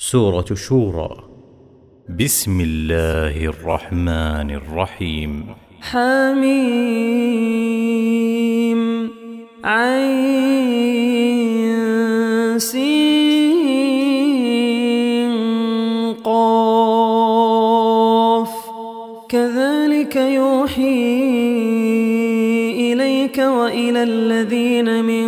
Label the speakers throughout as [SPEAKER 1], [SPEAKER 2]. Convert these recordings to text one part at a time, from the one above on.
[SPEAKER 1] سورة شورى. بسم الله الرحمن الرحيم.
[SPEAKER 2] حميم. عين سين. قاف. كذلك يوحي إليك وإلى الذين من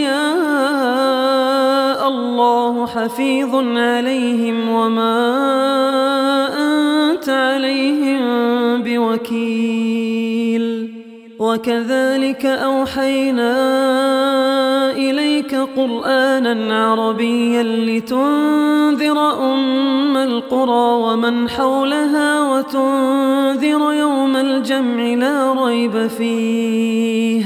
[SPEAKER 2] حفيظ عليهم وما أنت عليهم بوكيل. وكذلك أوحينا إليك قرآنا عربيا لتنذر أم القرى ومن حولها وتنذر يوم الجمع لا ريب فيه.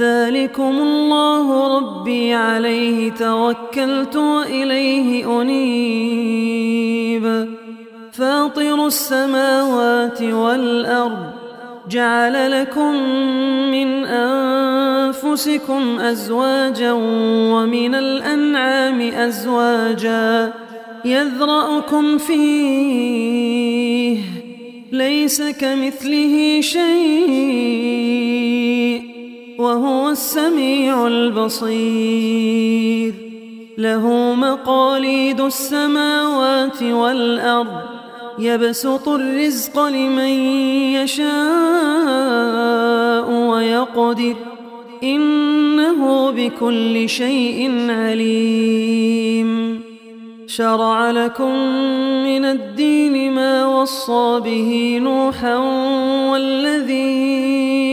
[SPEAKER 2] ذلكم الله ربي عليه توكلت وإليه أنيب. فاطر السماوات والأرض جعل لكم من أنفسكم أزواجا ومن الأنعام أزواجا يذرأكم فيه ليس كمثله شيء. وهو السميع البصير. له مقاليد السماوات والأرض. يبسط الرزق لمن يشاء ويقدر. إنه بكل شيء عليم. شرع لكم من الدين ما وصى به نوحا والذي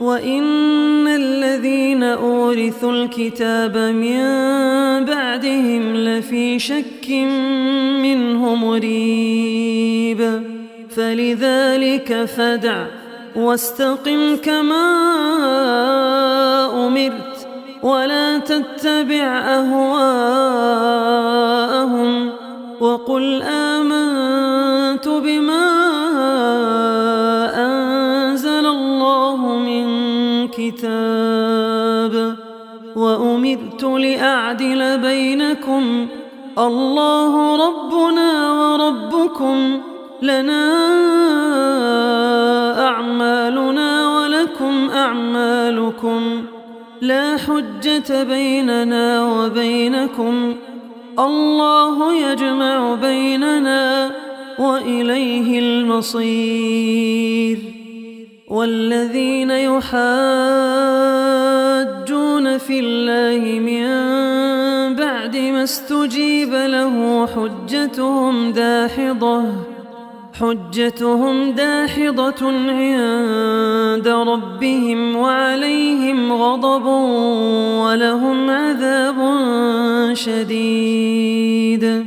[SPEAKER 2] وإن الذين أورثوا الكتاب من بعدهم لفي شك منه مريب فلذلك فدع واستقم كما أمرت ولا تتبع أهواءهم وقل آمنت لأعدل بينكم. الله ربنا وربكم. لنا أعمالنا ولكم أعمالكم. لا حجة بيننا وبينكم. الله يجمع بيننا وإليه المصير. والذين يحاجون في الله من بعد ما استجيب له حجتهم داحضة حجتهم داحضة عند ربهم وعليهم غضب ولهم عذاب شديد.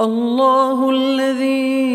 [SPEAKER 2] الله الذي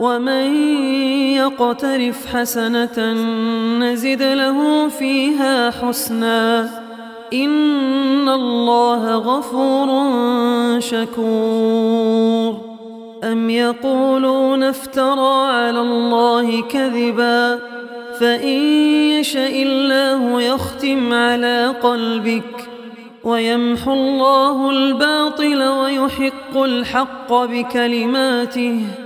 [SPEAKER 2] ومن يقترف حسنة نزد له فيها حسنا. إن الله غفور شكور. أم يقولون افترى على الله كذبا. فإن يشاء الله يختم على قلبك. ويمحو الله الباطل ويحق الحق بكلماته.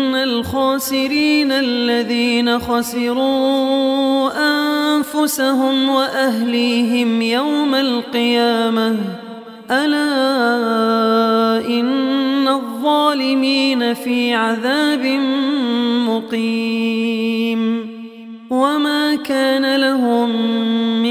[SPEAKER 2] الخاسرين الذين خسروا أنفسهم وأهليهم يوم القيامة. ألا إن الظالمين في عذاب مقيم. وما كان لهم من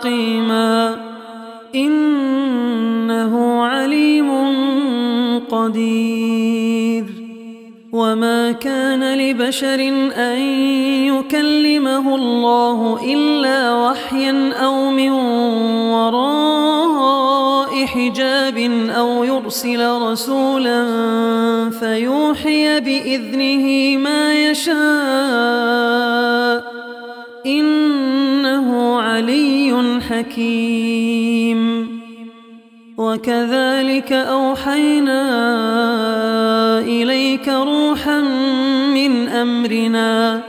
[SPEAKER 2] عقيما. إنه عليم قدير. وما كان لبشر أن يكلمه الله إلا وحيا أو من وراء حجاب أو يرسل رسولا فيوحي بإذنه ما يشاء. إنه علي حكيم. وكذلك أوحينا إليك روحا من أمرنا.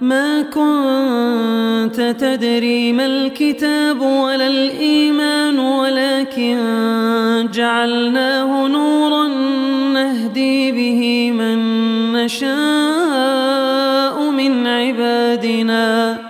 [SPEAKER 2] ما كنت تدري ما الكتاب ولا الإيمان ولكن جعلناه نورا نهدي به من نشاء من عبادنا.